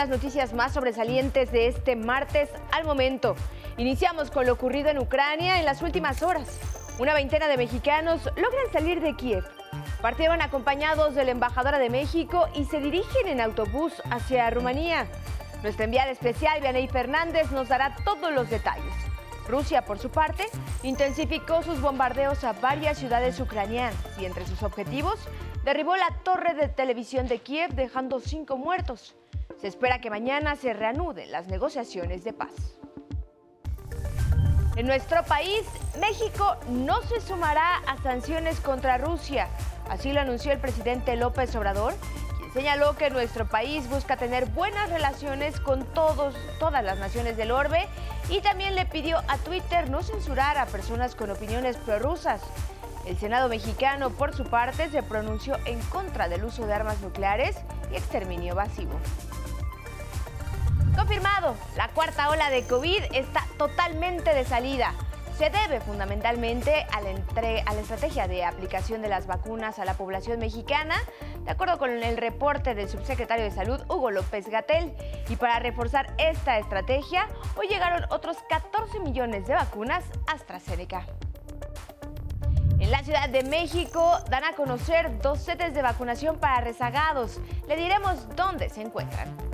Las noticias más sobresalientes de este martes al momento. Iniciamos con lo ocurrido en Ucrania en las últimas horas. Una veintena de mexicanos logran salir de Kiev. Partieron acompañados de la embajadora de México y se dirigen en autobús hacia Rumanía. Nuestra enviada especial, Vianey Fernández, nos dará todos los detalles. Rusia, por su parte, intensificó sus bombardeos a varias ciudades ucranianas y entre sus objetivos derribó la torre de televisión de Kiev dejando cinco muertos. Se espera que mañana se reanuden las negociaciones de paz. En nuestro país, México no se sumará a sanciones contra Rusia. Así lo anunció el presidente López Obrador, quien señaló que nuestro país busca tener buenas relaciones con todos, todas las naciones del orbe y también le pidió a Twitter no censurar a personas con opiniones prorrusas. El Senado mexicano, por su parte, se pronunció en contra del uso de armas nucleares y exterminio masivo. Confirmado, la cuarta ola de COVID está totalmente de salida. Se debe fundamentalmente a la, estrategia de aplicación de las vacunas a la población mexicana, de acuerdo con el reporte del subsecretario de Salud, Hugo López Gatel. Y para reforzar esta estrategia, hoy llegaron otros 14 millones de vacunas AstraZeneca. En la Ciudad de México dan a conocer dos setes de vacunación para rezagados. Le diremos dónde se encuentran.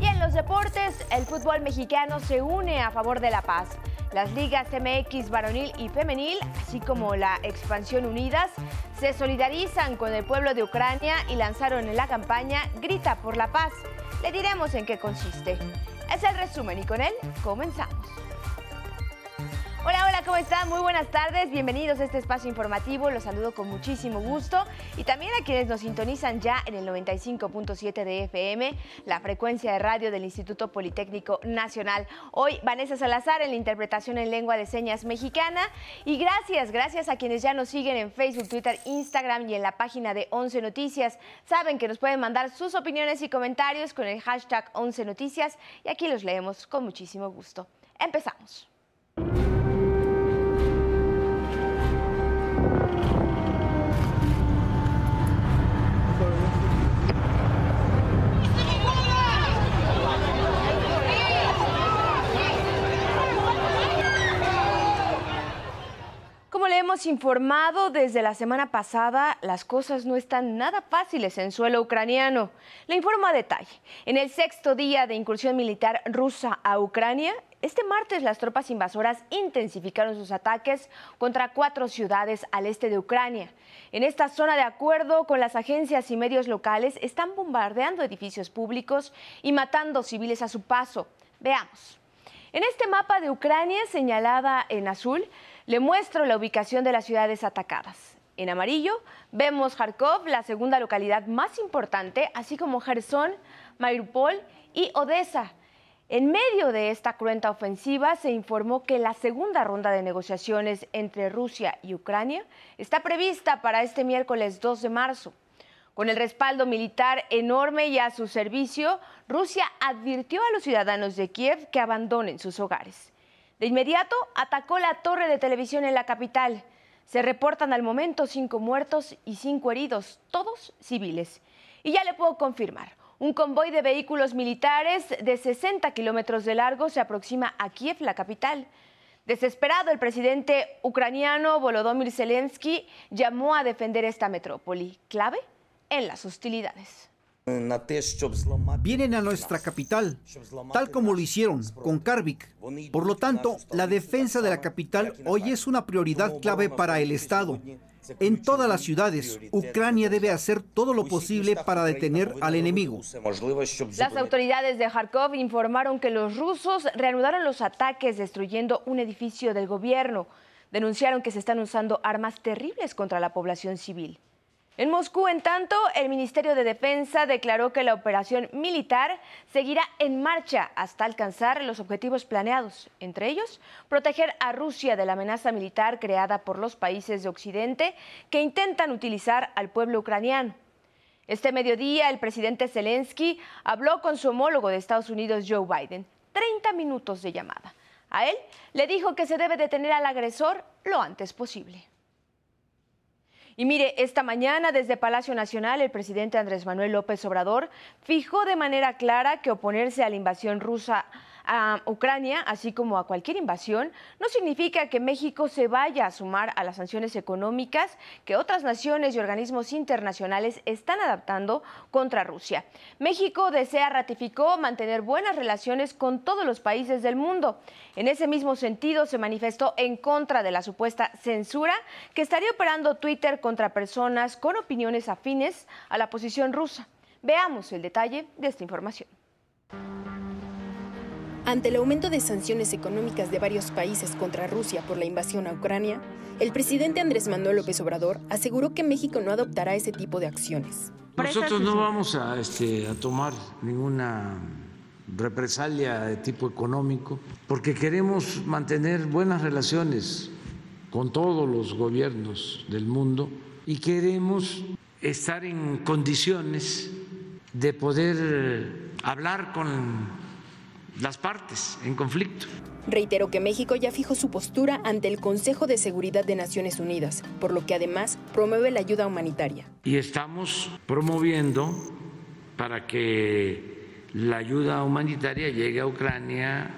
Y en los deportes, el fútbol mexicano se une a favor de la paz. Las ligas MX varonil y femenil, así como la Expansión Unidas, se solidarizan con el pueblo de Ucrania y lanzaron la campaña Grita por la paz. Le diremos en qué consiste. Es el resumen y con él comenzamos. Hola, hola, ¿cómo están? Muy buenas tardes, bienvenidos a este espacio informativo, los saludo con muchísimo gusto y también a quienes nos sintonizan ya en el 95.7 de FM, la frecuencia de radio del Instituto Politécnico Nacional. Hoy Vanessa Salazar en la interpretación en lengua de señas mexicana y gracias, gracias a quienes ya nos siguen en Facebook, Twitter, Instagram y en la página de 11 Noticias. Saben que nos pueden mandar sus opiniones y comentarios con el hashtag 11 Noticias y aquí los leemos con muchísimo gusto. Empezamos. Le hemos informado desde la semana pasada, las cosas no están nada fáciles en suelo ucraniano. Le informo a detalle. En el sexto día de incursión militar rusa a Ucrania, este martes las tropas invasoras intensificaron sus ataques contra cuatro ciudades al este de Ucrania. En esta zona, de acuerdo con las agencias y medios locales, están bombardeando edificios públicos y matando civiles a su paso. Veamos. En este mapa de Ucrania, señalada en azul, le muestro la ubicación de las ciudades atacadas. En amarillo vemos Kharkov, la segunda localidad más importante, así como Gerson, Mariupol y Odessa. En medio de esta cruenta ofensiva se informó que la segunda ronda de negociaciones entre Rusia y Ucrania está prevista para este miércoles 2 de marzo. Con el respaldo militar enorme y a su servicio, Rusia advirtió a los ciudadanos de Kiev que abandonen sus hogares. De inmediato atacó la torre de televisión en la capital. Se reportan al momento cinco muertos y cinco heridos, todos civiles. Y ya le puedo confirmar, un convoy de vehículos militares de 60 kilómetros de largo se aproxima a Kiev, la capital. Desesperado, el presidente ucraniano Volodymyr Zelensky llamó a defender esta metrópoli, clave en las hostilidades. Vienen a nuestra capital, tal como lo hicieron con Karvik. Por lo tanto, la defensa de la capital hoy es una prioridad clave para el Estado. En todas las ciudades, Ucrania debe hacer todo lo posible para detener al enemigo. Las autoridades de Kharkov informaron que los rusos reanudaron los ataques destruyendo un edificio del gobierno. Denunciaron que se están usando armas terribles contra la población civil. En Moscú, en tanto, el Ministerio de Defensa declaró que la operación militar seguirá en marcha hasta alcanzar los objetivos planeados, entre ellos proteger a Rusia de la amenaza militar creada por los países de Occidente que intentan utilizar al pueblo ucraniano. Este mediodía, el presidente Zelensky habló con su homólogo de Estados Unidos, Joe Biden, 30 minutos de llamada. A él le dijo que se debe detener al agresor lo antes posible. Y mire, esta mañana desde Palacio Nacional el presidente Andrés Manuel López Obrador fijó de manera clara que oponerse a la invasión rusa a Ucrania, así como a cualquier invasión, no significa que México se vaya a sumar a las sanciones económicas que otras naciones y organismos internacionales están adaptando contra Rusia. México desea, ratificó, mantener buenas relaciones con todos los países del mundo. En ese mismo sentido, se manifestó en contra de la supuesta censura que estaría operando Twitter contra personas con opiniones afines a la posición rusa. Veamos el detalle de esta información. Ante el aumento de sanciones económicas de varios países contra Rusia por la invasión a Ucrania, el presidente Andrés Manuel López Obrador aseguró que México no adoptará ese tipo de acciones. Nosotros no vamos a, este, a tomar ninguna represalia de tipo económico porque queremos mantener buenas relaciones con todos los gobiernos del mundo y queremos estar en condiciones de poder hablar con las partes en conflicto. Reiteró que México ya fijó su postura ante el Consejo de Seguridad de Naciones Unidas, por lo que además promueve la ayuda humanitaria. Y estamos promoviendo para que la ayuda humanitaria llegue a Ucrania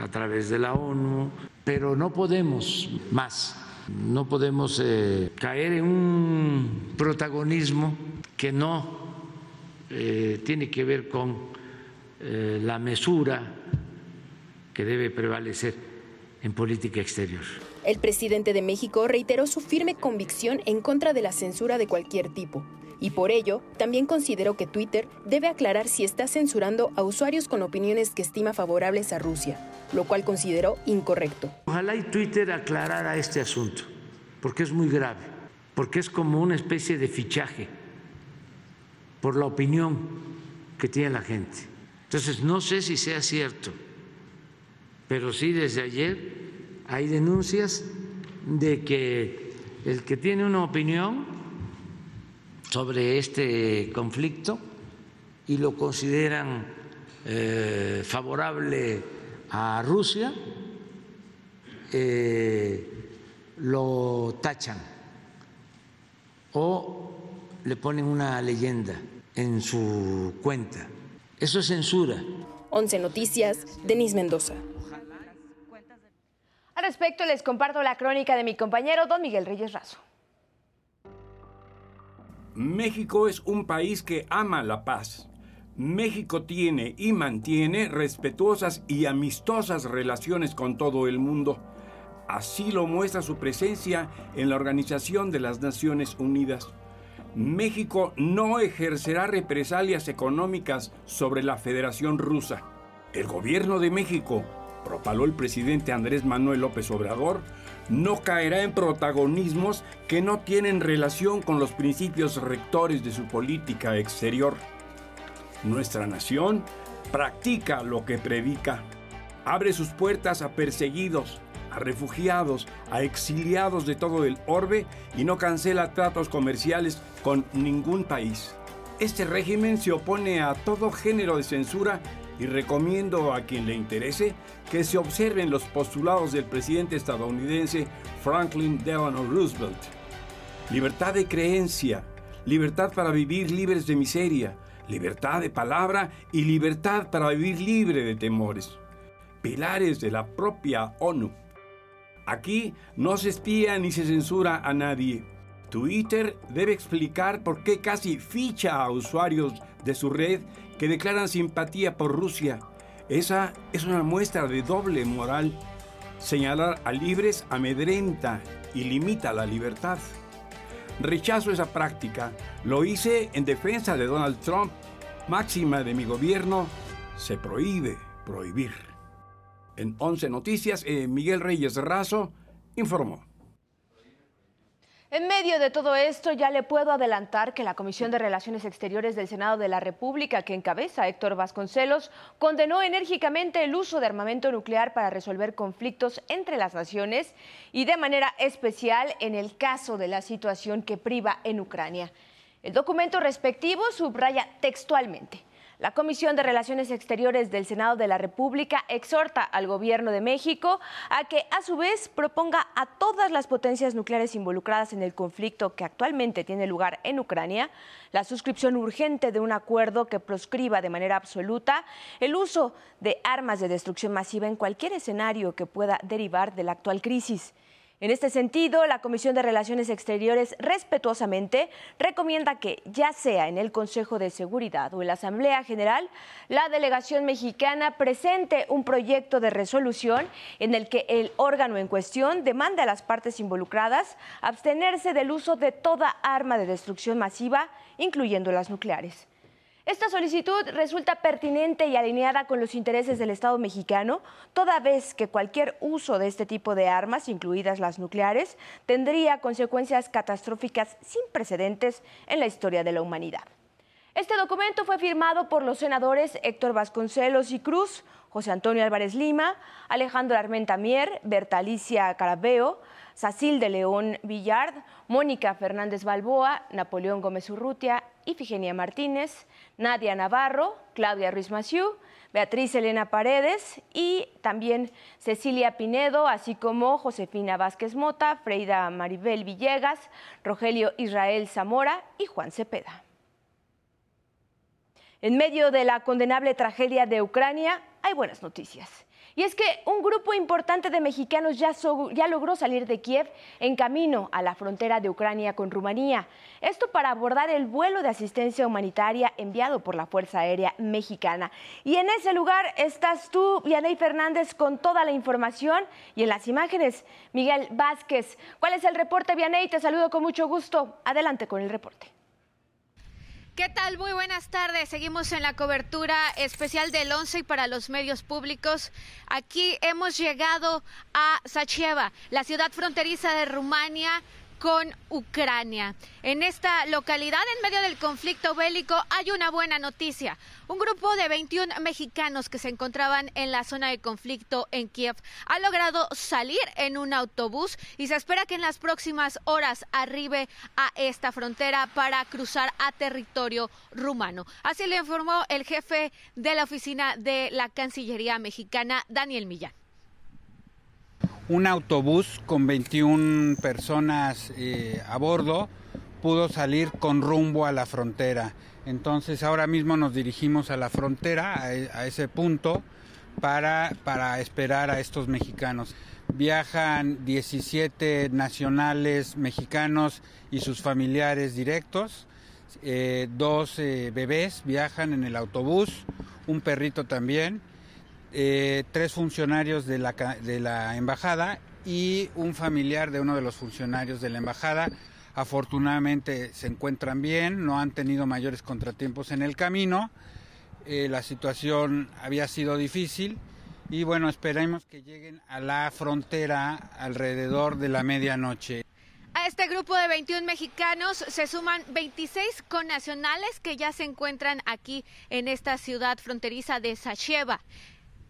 a través de la ONU, pero no podemos más, no podemos eh, caer en un protagonismo que no eh, tiene que ver con eh, la mesura que debe prevalecer en política exterior. El presidente de México reiteró su firme convicción en contra de la censura de cualquier tipo y por ello también consideró que Twitter debe aclarar si está censurando a usuarios con opiniones que estima favorables a Rusia, lo cual consideró incorrecto. Ojalá y Twitter aclarara este asunto, porque es muy grave, porque es como una especie de fichaje por la opinión que tiene la gente. Entonces, no sé si sea cierto pero sí desde ayer hay denuncias de que el que tiene una opinión sobre este conflicto y lo consideran eh, favorable a Rusia, eh, lo tachan o le ponen una leyenda en su cuenta. Eso es censura. 11 Noticias, Denis Mendoza. Al respecto, les comparto la crónica de mi compañero don Miguel Reyes Razo. México es un país que ama la paz. México tiene y mantiene respetuosas y amistosas relaciones con todo el mundo. Así lo muestra su presencia en la Organización de las Naciones Unidas. México no ejercerá represalias económicas sobre la Federación Rusa. El gobierno de México propaló el presidente Andrés Manuel López Obrador, no caerá en protagonismos que no tienen relación con los principios rectores de su política exterior. Nuestra nación practica lo que predica, abre sus puertas a perseguidos, a refugiados, a exiliados de todo el orbe y no cancela tratos comerciales con ningún país. Este régimen se opone a todo género de censura y recomiendo a quien le interese que se observen los postulados del presidente estadounidense Franklin Delano Roosevelt. Libertad de creencia, libertad para vivir libres de miseria, libertad de palabra y libertad para vivir libre de temores. Pilares de la propia ONU. Aquí no se espía ni se censura a nadie. Twitter debe explicar por qué casi ficha a usuarios de su red que declaran simpatía por Rusia. Esa es una muestra de doble moral. Señalar a libres amedrenta y limita la libertad. Rechazo esa práctica. Lo hice en defensa de Donald Trump. Máxima de mi gobierno, se prohíbe prohibir. En 11 Noticias, eh, Miguel Reyes Razo informó. En medio de todo esto, ya le puedo adelantar que la Comisión de Relaciones Exteriores del Senado de la República, que encabeza Héctor Vasconcelos, condenó enérgicamente el uso de armamento nuclear para resolver conflictos entre las naciones y de manera especial en el caso de la situación que priva en Ucrania. El documento respectivo subraya textualmente La Comisión de Relaciones Exteriores del Senado de la República exhorta al Gobierno de México a que a su vez proponga a todas las potencias nucleares involucradas en el conflicto que actualmente tiene lugar en Ucrania la suscripción urgente de un acuerdo que proscriba de manera absoluta el uso de armas de destrucción masiva en cualquier escenario que pueda derivar de la actual crisis. En este sentido, la Comisión de Relaciones Exteriores respetuosamente recomienda que, ya sea en el Consejo de Seguridad o en la Asamblea General, la delegación mexicana presente un proyecto de resolución en el que el órgano en cuestión demande a las partes involucradas abstenerse del uso de toda arma de destrucción masiva, incluyendo las nucleares. Esta solicitud resulta pertinente y alineada con los intereses del Estado mexicano, toda vez que cualquier uso de este tipo de armas, incluidas las nucleares, tendría consecuencias catastróficas sin precedentes en la historia de la humanidad. Este documento fue firmado por los senadores Héctor Vasconcelos y Cruz, José Antonio Álvarez Lima, Alejandro Armenta Mier, Bertalicia Carabeo, Sacil de León Villard, Mónica Fernández Balboa, Napoleón Gómez Urrutia, Ifigenia Martínez, Nadia Navarro, Claudia Ruiz Maciú, Beatriz Elena Paredes y también Cecilia Pinedo, así como Josefina Vázquez Mota, Freida Maribel Villegas, Rogelio Israel Zamora y Juan Cepeda. En medio de la condenable tragedia de Ucrania, hay buenas noticias. Y es que un grupo importante de mexicanos ya, logró salir de Kiev en camino a la frontera de Ucrania con Rumanía. Esto para abordar el vuelo de asistencia humanitaria enviado por la Fuerza Aérea Mexicana. Y en ese lugar estás tú, Vianey Fernández, con toda la información y en las imágenes, Miguel Vázquez. ¿Cuál es el reporte, Vianey? Te saludo con mucho gusto. Adelante con el reporte. ¿Qué tal? Muy buenas tardes. Seguimos en la cobertura especial del 11 y para los medios públicos. Aquí hemos llegado a Sacheva, la ciudad fronteriza de Rumania con Ucrania. En esta localidad, en medio del conflicto bélico, hay una buena noticia. Un grupo de 21 mexicanos que se encontraban en la zona de conflicto en Kiev ha logrado salir en un autobús y se espera que en las próximas horas arribe a esta frontera para cruzar a territorio rumano. Así le informó el jefe de la oficina de la Cancillería mexicana, Daniel Millán un autobús con 21 personas eh, a bordo pudo salir con rumbo a la frontera. Entonces ahora mismo nos dirigimos a la frontera, a, e, ese punto, para, para esperar a estos mexicanos. Viajan 17 nacionales mexicanos y sus familiares directos. Eh, dos eh, bebés viajan en el autobús, un perrito también eh, tres funcionarios de la, de la embajada y un familiar de uno de los funcionarios de la embajada. Afortunadamente se encuentran bien, no han tenido mayores contratiempos en el camino. Eh, la situación había sido difícil y bueno, esperemos que lleguen a la frontera alrededor de la medianoche. A este grupo de 21 mexicanos se suman 26 connacionales que ya se encuentran aquí en esta ciudad fronteriza de Sacheva.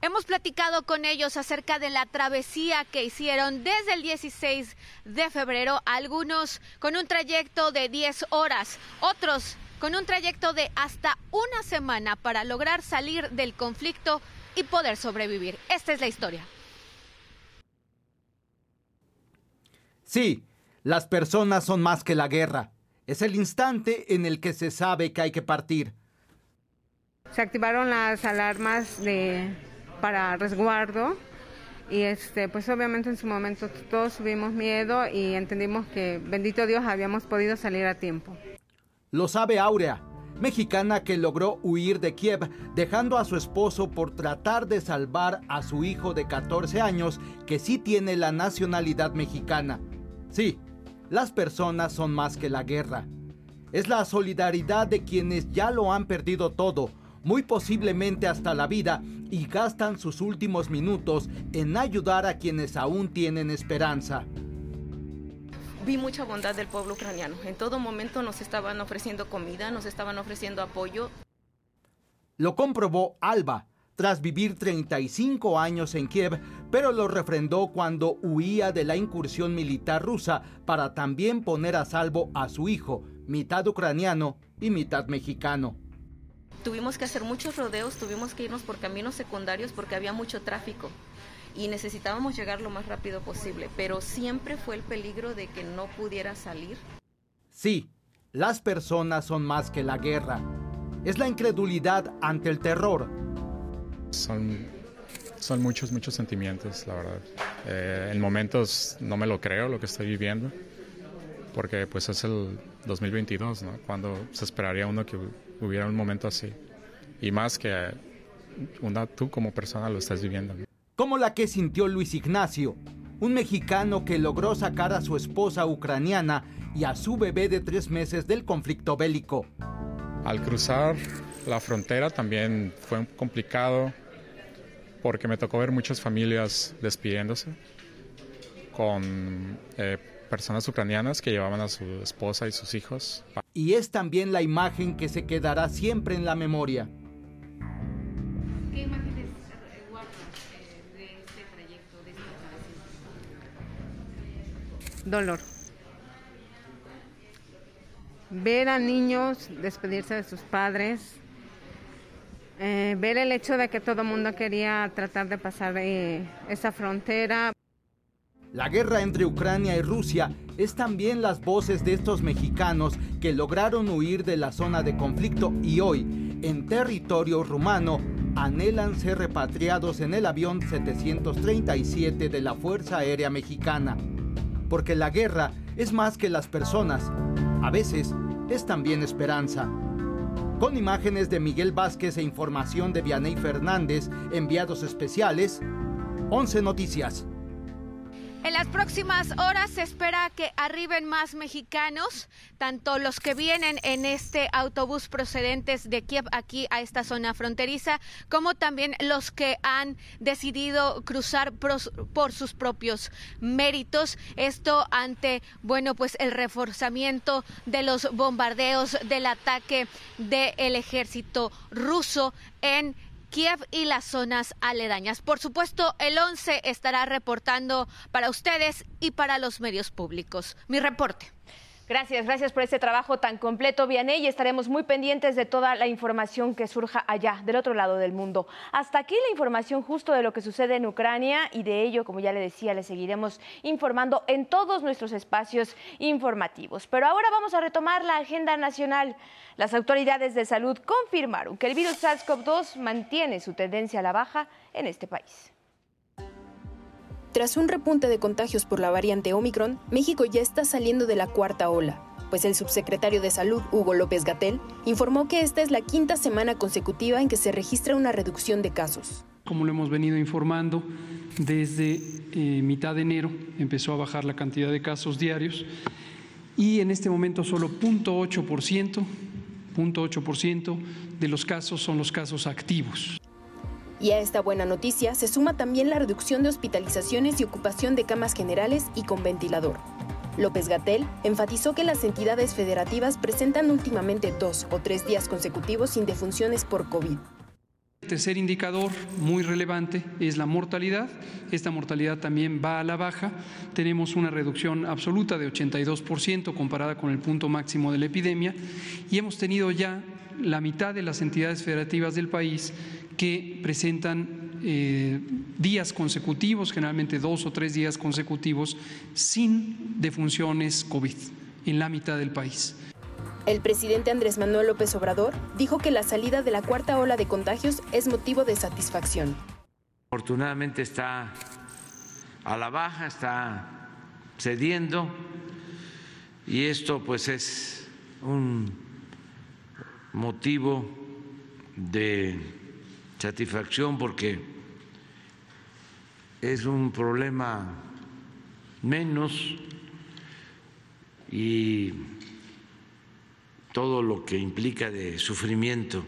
Hemos platicado con ellos acerca de la travesía que hicieron desde el 16 de febrero, algunos con un trayecto de 10 horas, otros con un trayecto de hasta una semana para lograr salir del conflicto y poder sobrevivir. Esta es la historia. Sí, las personas son más que la guerra. Es el instante en el que se sabe que hay que partir. Se activaron las alarmas de para resguardo y este pues obviamente en su momento todos tuvimos miedo y entendimos que bendito Dios habíamos podido salir a tiempo. Lo sabe Aurea, mexicana que logró huir de Kiev dejando a su esposo por tratar de salvar a su hijo de 14 años que sí tiene la nacionalidad mexicana. Sí, las personas son más que la guerra. Es la solidaridad de quienes ya lo han perdido todo muy posiblemente hasta la vida, y gastan sus últimos minutos en ayudar a quienes aún tienen esperanza. Vi mucha bondad del pueblo ucraniano. En todo momento nos estaban ofreciendo comida, nos estaban ofreciendo apoyo. Lo comprobó Alba, tras vivir 35 años en Kiev, pero lo refrendó cuando huía de la incursión militar rusa para también poner a salvo a su hijo, mitad ucraniano y mitad mexicano tuvimos que hacer muchos rodeos, tuvimos que irnos por caminos secundarios porque había mucho tráfico y necesitábamos llegar lo más rápido posible, pero siempre fue el peligro de que no pudiera salir. Sí, las personas son más que la guerra. Es la incredulidad ante el terror. Son, son muchos, muchos sentimientos, la verdad. Eh, en momentos no me lo creo lo que estoy viviendo, porque pues es el 2022, ¿no? Cuando se esperaría uno que hubiera un momento así. Y más que una, tú como persona lo estás viviendo. Como la que sintió Luis Ignacio, un mexicano que logró sacar a su esposa ucraniana y a su bebé de tres meses del conflicto bélico. Al cruzar la frontera también fue complicado porque me tocó ver muchas familias despidiéndose con eh, personas ucranianas que llevaban a su esposa y sus hijos. Y es también la imagen que se quedará siempre en la memoria. ¿Qué imágenes guardas de este trayecto, de esta Dolor. Ver a niños despedirse de sus padres, eh, ver el hecho de que todo el mundo quería tratar de pasar eh, esa frontera. La guerra entre Ucrania y Rusia es también las voces de estos mexicanos que lograron huir de la zona de conflicto y hoy, en territorio rumano, anhelan ser repatriados en el avión 737 de la Fuerza Aérea Mexicana. Porque la guerra es más que las personas, a veces es también esperanza. Con imágenes de Miguel Vázquez e información de Vianey Fernández, enviados especiales, 11 Noticias. En las próximas horas se espera que arriben más mexicanos, tanto los que vienen en este autobús procedentes de Kiev aquí a esta zona fronteriza, como también los que han decidido cruzar por, sus propios méritos. Esto ante, bueno, pues el reforzamiento de los bombardeos del ataque del ejército ruso en Kiev y las zonas aledañas. Por supuesto, el 11 estará reportando para ustedes y para los medios públicos. Mi reporte. Gracias, gracias por este trabajo tan completo, Vianey, y estaremos muy pendientes de toda la información que surja allá, del otro lado del mundo. Hasta aquí la información justo de lo que sucede en Ucrania y de ello, como ya le decía, le seguiremos informando en todos nuestros espacios informativos. Pero ahora vamos a retomar la agenda nacional. Las autoridades de salud confirmaron que el virus SARS-CoV-2 mantiene su tendencia a la baja en este país. Tras un repunte de contagios por la variante Omicron, México ya está saliendo de la cuarta ola, pues el subsecretario de Salud, Hugo López Gatel, informó que esta es la quinta semana consecutiva en que se registra una reducción de casos. Como lo hemos venido informando, desde eh, mitad de enero empezó a bajar la cantidad de casos diarios y en este momento solo 0.8%, 0.8% de los casos son los casos activos. Y a esta buena noticia se suma también la reducción de hospitalizaciones y ocupación de camas generales y con ventilador. López Gatel enfatizó que las entidades federativas presentan últimamente dos o tres días consecutivos sin defunciones por COVID. El tercer indicador muy relevante es la mortalidad. Esta mortalidad también va a la baja. Tenemos una reducción absoluta de 82% comparada con el punto máximo de la epidemia y hemos tenido ya la mitad de las entidades federativas del país que presentan eh, días consecutivos, generalmente dos o tres días consecutivos, sin defunciones COVID en la mitad del país. El presidente Andrés Manuel López Obrador dijo que la salida de la cuarta ola de contagios es motivo de satisfacción. Afortunadamente está a la baja, está cediendo y esto pues es un motivo de satisfacción porque es un problema menos y todo lo que implica de sufrimiento.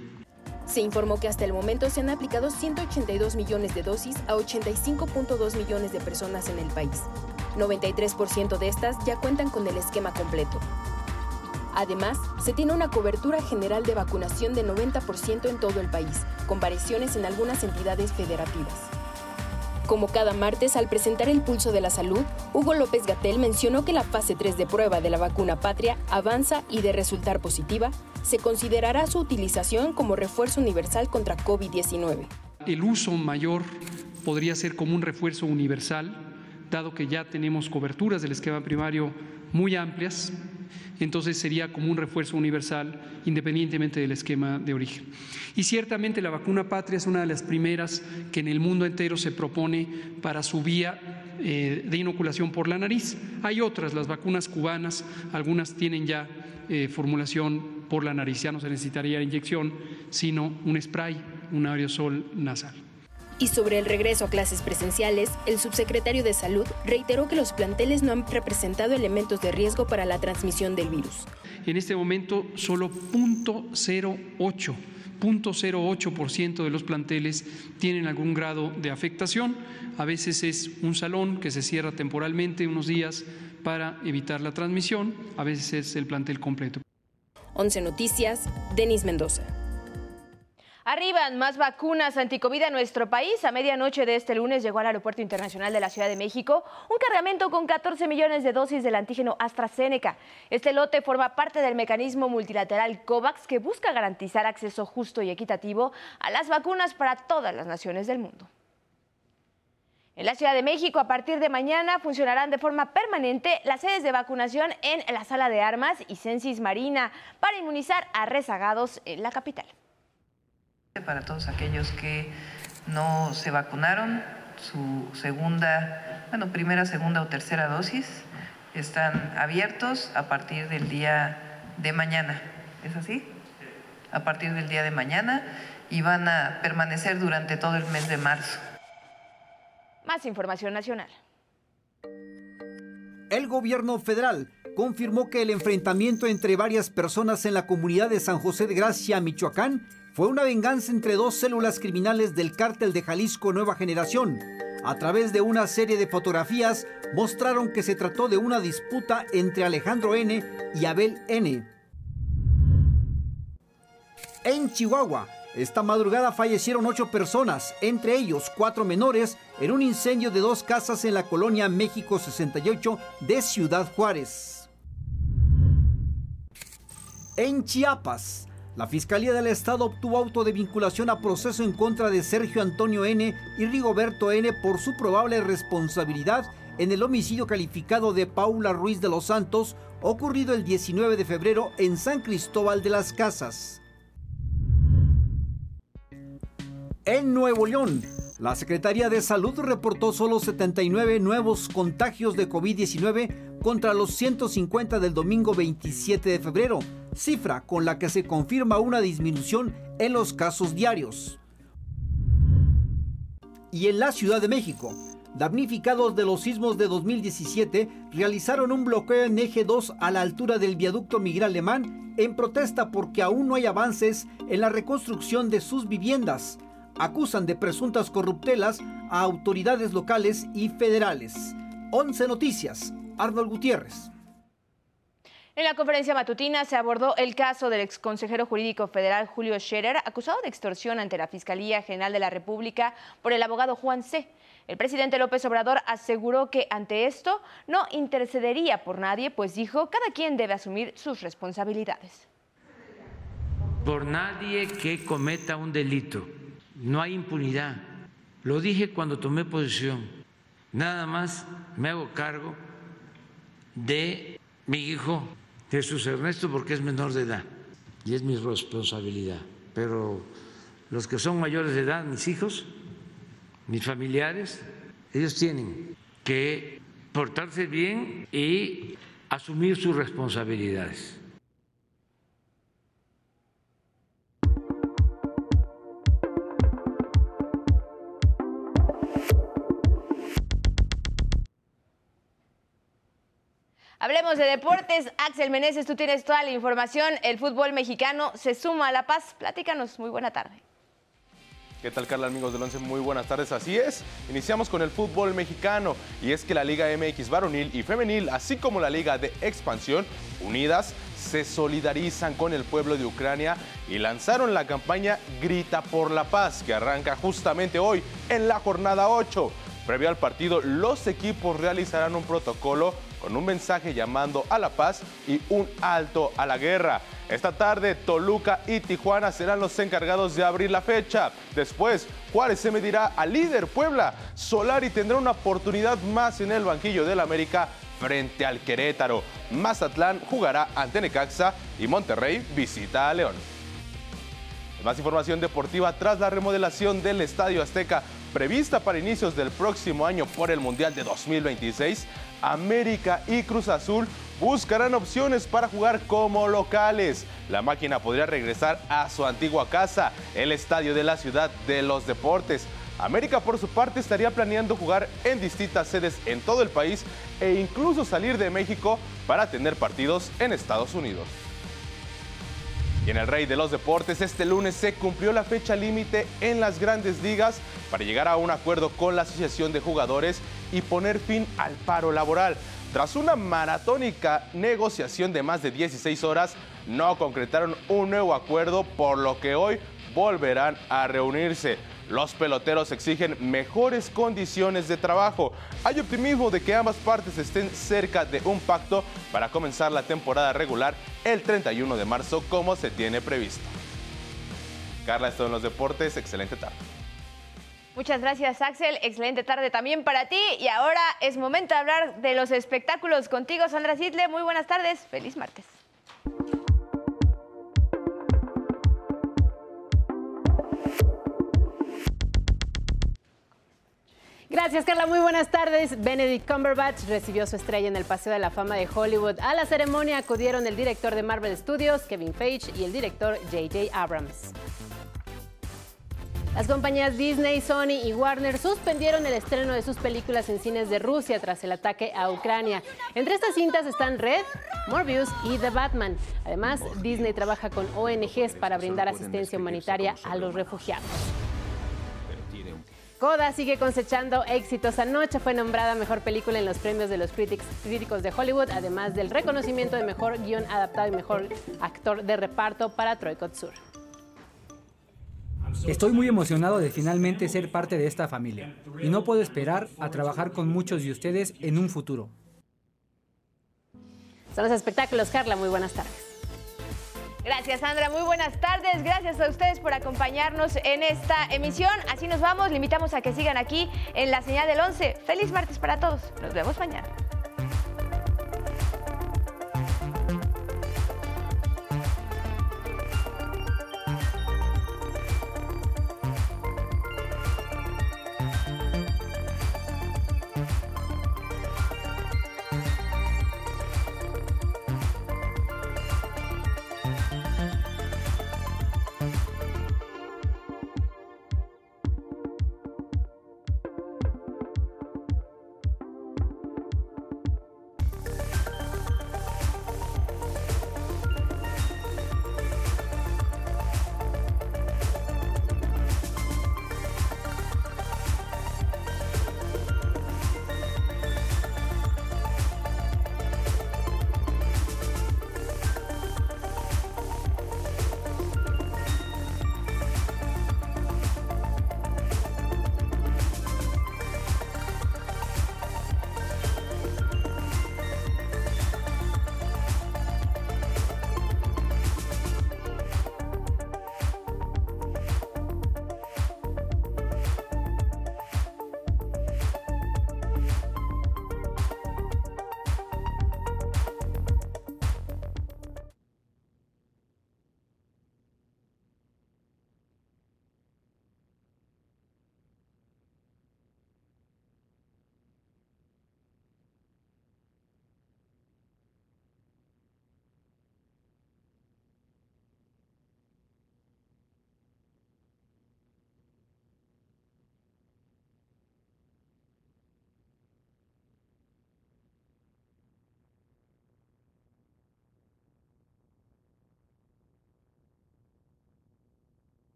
Se informó que hasta el momento se han aplicado 182 millones de dosis a 85.2 millones de personas en el país. 93% de estas ya cuentan con el esquema completo. Además, se tiene una cobertura general de vacunación de 90% en todo el país, con variaciones en algunas entidades federativas. Como cada martes, al presentar el pulso de la salud, Hugo López Gatel mencionó que la fase 3 de prueba de la vacuna patria avanza y de resultar positiva, se considerará su utilización como refuerzo universal contra COVID-19. El uso mayor podría ser como un refuerzo universal, dado que ya tenemos coberturas del esquema primario muy amplias, entonces sería como un refuerzo universal independientemente del esquema de origen. Y ciertamente la vacuna patria es una de las primeras que en el mundo entero se propone para su vía eh, de inoculación por la nariz. Hay otras, las vacunas cubanas, algunas tienen ya eh, formulación por la nariz, ya no se necesitaría inyección, sino un spray, un aerosol nasal. Y sobre el regreso a clases presenciales, el subsecretario de Salud reiteró que los planteles no han representado elementos de riesgo para la transmisión del virus. En este momento, solo 0.08 0.08% de los planteles tienen algún grado de afectación. A veces es un salón que se cierra temporalmente unos días para evitar la transmisión, a veces es el plantel completo. 11 Noticias, Denis Mendoza. Arriban más vacunas anticovid a nuestro país. A medianoche de este lunes llegó al Aeropuerto Internacional de la Ciudad de México un cargamento con 14 millones de dosis del antígeno AstraZeneca. Este lote forma parte del mecanismo multilateral COVAX que busca garantizar acceso justo y equitativo a las vacunas para todas las naciones del mundo. En la Ciudad de México, a partir de mañana, funcionarán de forma permanente las sedes de vacunación en la Sala de Armas y Censis Marina para inmunizar a rezagados en la capital. Para todos aquellos que no se vacunaron, su segunda, bueno, primera, segunda o tercera dosis, están abiertos a partir del día de mañana. ¿Es así? A partir del día de mañana y van a permanecer durante todo el mes de marzo. Más información nacional. El gobierno federal confirmó que el enfrentamiento entre varias personas en la comunidad de San José de Gracia, Michoacán, fue una venganza entre dos células criminales del cártel de Jalisco Nueva Generación. A través de una serie de fotografías mostraron que se trató de una disputa entre Alejandro N. y Abel N. En Chihuahua, esta madrugada fallecieron ocho personas, entre ellos cuatro menores, en un incendio de dos casas en la colonia México 68 de Ciudad Juárez. En Chiapas, la Fiscalía del Estado obtuvo auto de vinculación a proceso en contra de Sergio Antonio N. y Rigoberto N. por su probable responsabilidad en el homicidio calificado de Paula Ruiz de los Santos, ocurrido el 19 de febrero en San Cristóbal de las Casas. En Nuevo León, la Secretaría de Salud reportó solo 79 nuevos contagios de COVID-19 contra los 150 del domingo 27 de febrero, cifra con la que se confirma una disminución en los casos diarios. Y en la Ciudad de México, damnificados de los sismos de 2017 realizaron un bloqueo en eje 2 a la altura del viaducto Miguel Alemán en protesta porque aún no hay avances en la reconstrucción de sus viviendas. Acusan de presuntas corruptelas a autoridades locales y federales. 11 Noticias, Arnold Gutiérrez. En la conferencia matutina se abordó el caso del exconsejero jurídico federal Julio Scherer, acusado de extorsión ante la Fiscalía General de la República por el abogado Juan C. El presidente López Obrador aseguró que ante esto no intercedería por nadie, pues dijo cada quien debe asumir sus responsabilidades. Por nadie que cometa un delito, no hay impunidad. Lo dije cuando tomé posición. Nada más me hago cargo de mi hijo Jesús Ernesto porque es menor de edad y es mi responsabilidad. Pero los que son mayores de edad, mis hijos, mis familiares, ellos tienen que portarse bien y asumir sus responsabilidades. Hablemos de deportes. Axel Meneses, tú tienes toda la información. El fútbol mexicano se suma a La Paz. Platícanos. Muy buena tarde. ¿Qué tal, Carla, amigos del Once? Muy buenas tardes. Así es, iniciamos con el fútbol mexicano y es que la Liga MX varonil y femenil, así como la Liga de Expansión, unidas, se solidarizan con el pueblo de Ucrania y lanzaron la campaña Grita por la Paz, que arranca justamente hoy en la jornada 8 Previo al partido, los equipos realizarán un protocolo con un mensaje llamando a la paz y un alto a la guerra. Esta tarde, Toluca y Tijuana serán los encargados de abrir la fecha. Después, Juárez se medirá al líder Puebla. Solari tendrá una oportunidad más en el banquillo del América frente al Querétaro. Mazatlán jugará ante Necaxa y Monterrey visita a León. Más información deportiva tras la remodelación del Estadio Azteca prevista para inicios del próximo año por el Mundial de 2026. América y Cruz Azul buscarán opciones para jugar como locales. La máquina podría regresar a su antigua casa, el estadio de la ciudad de los deportes. América por su parte estaría planeando jugar en distintas sedes en todo el país e incluso salir de México para tener partidos en Estados Unidos. Y en el Rey de los Deportes, este lunes se cumplió la fecha límite en las grandes ligas para llegar a un acuerdo con la Asociación de Jugadores y poner fin al paro laboral. Tras una maratónica negociación de más de 16 horas, no concretaron un nuevo acuerdo, por lo que hoy volverán a reunirse. Los peloteros exigen mejores condiciones de trabajo. Hay optimismo de que ambas partes estén cerca de un pacto para comenzar la temporada regular el 31 de marzo como se tiene previsto. Carla, esto en los deportes. Excelente tarde. Muchas gracias, Axel. Excelente tarde también para ti. Y ahora es momento de hablar de los espectáculos contigo, Sandra Sidle. Muy buenas tardes. Feliz martes. Gracias, Carla. Muy buenas tardes. Benedict Cumberbatch recibió su estrella en el Paseo de la Fama de Hollywood. A la ceremonia acudieron el director de Marvel Studios, Kevin Feige, y el director J.J. Abrams. Las compañías Disney, Sony y Warner suspendieron el estreno de sus películas en cines de Rusia tras el ataque a Ucrania. Entre estas cintas están Red, Morbius y The Batman. Además, Disney trabaja con ONGs para brindar asistencia humanitaria a los refugiados. Coda sigue cosechando éxitos. Anoche fue nombrada mejor película en los premios de los críticos de Hollywood, además del reconocimiento de mejor guion adaptado y mejor actor de reparto para Troy Kotsur. Estoy muy emocionado de finalmente ser parte de esta familia y no puedo esperar a trabajar con muchos de ustedes en un futuro. Son los espectáculos, Carla. Muy buenas tardes. Gracias, Sandra. Muy buenas tardes. Gracias a ustedes por acompañarnos en esta emisión. Así nos vamos. Le invitamos a que sigan aquí en la señal del 11. Feliz martes para todos. Nos vemos mañana.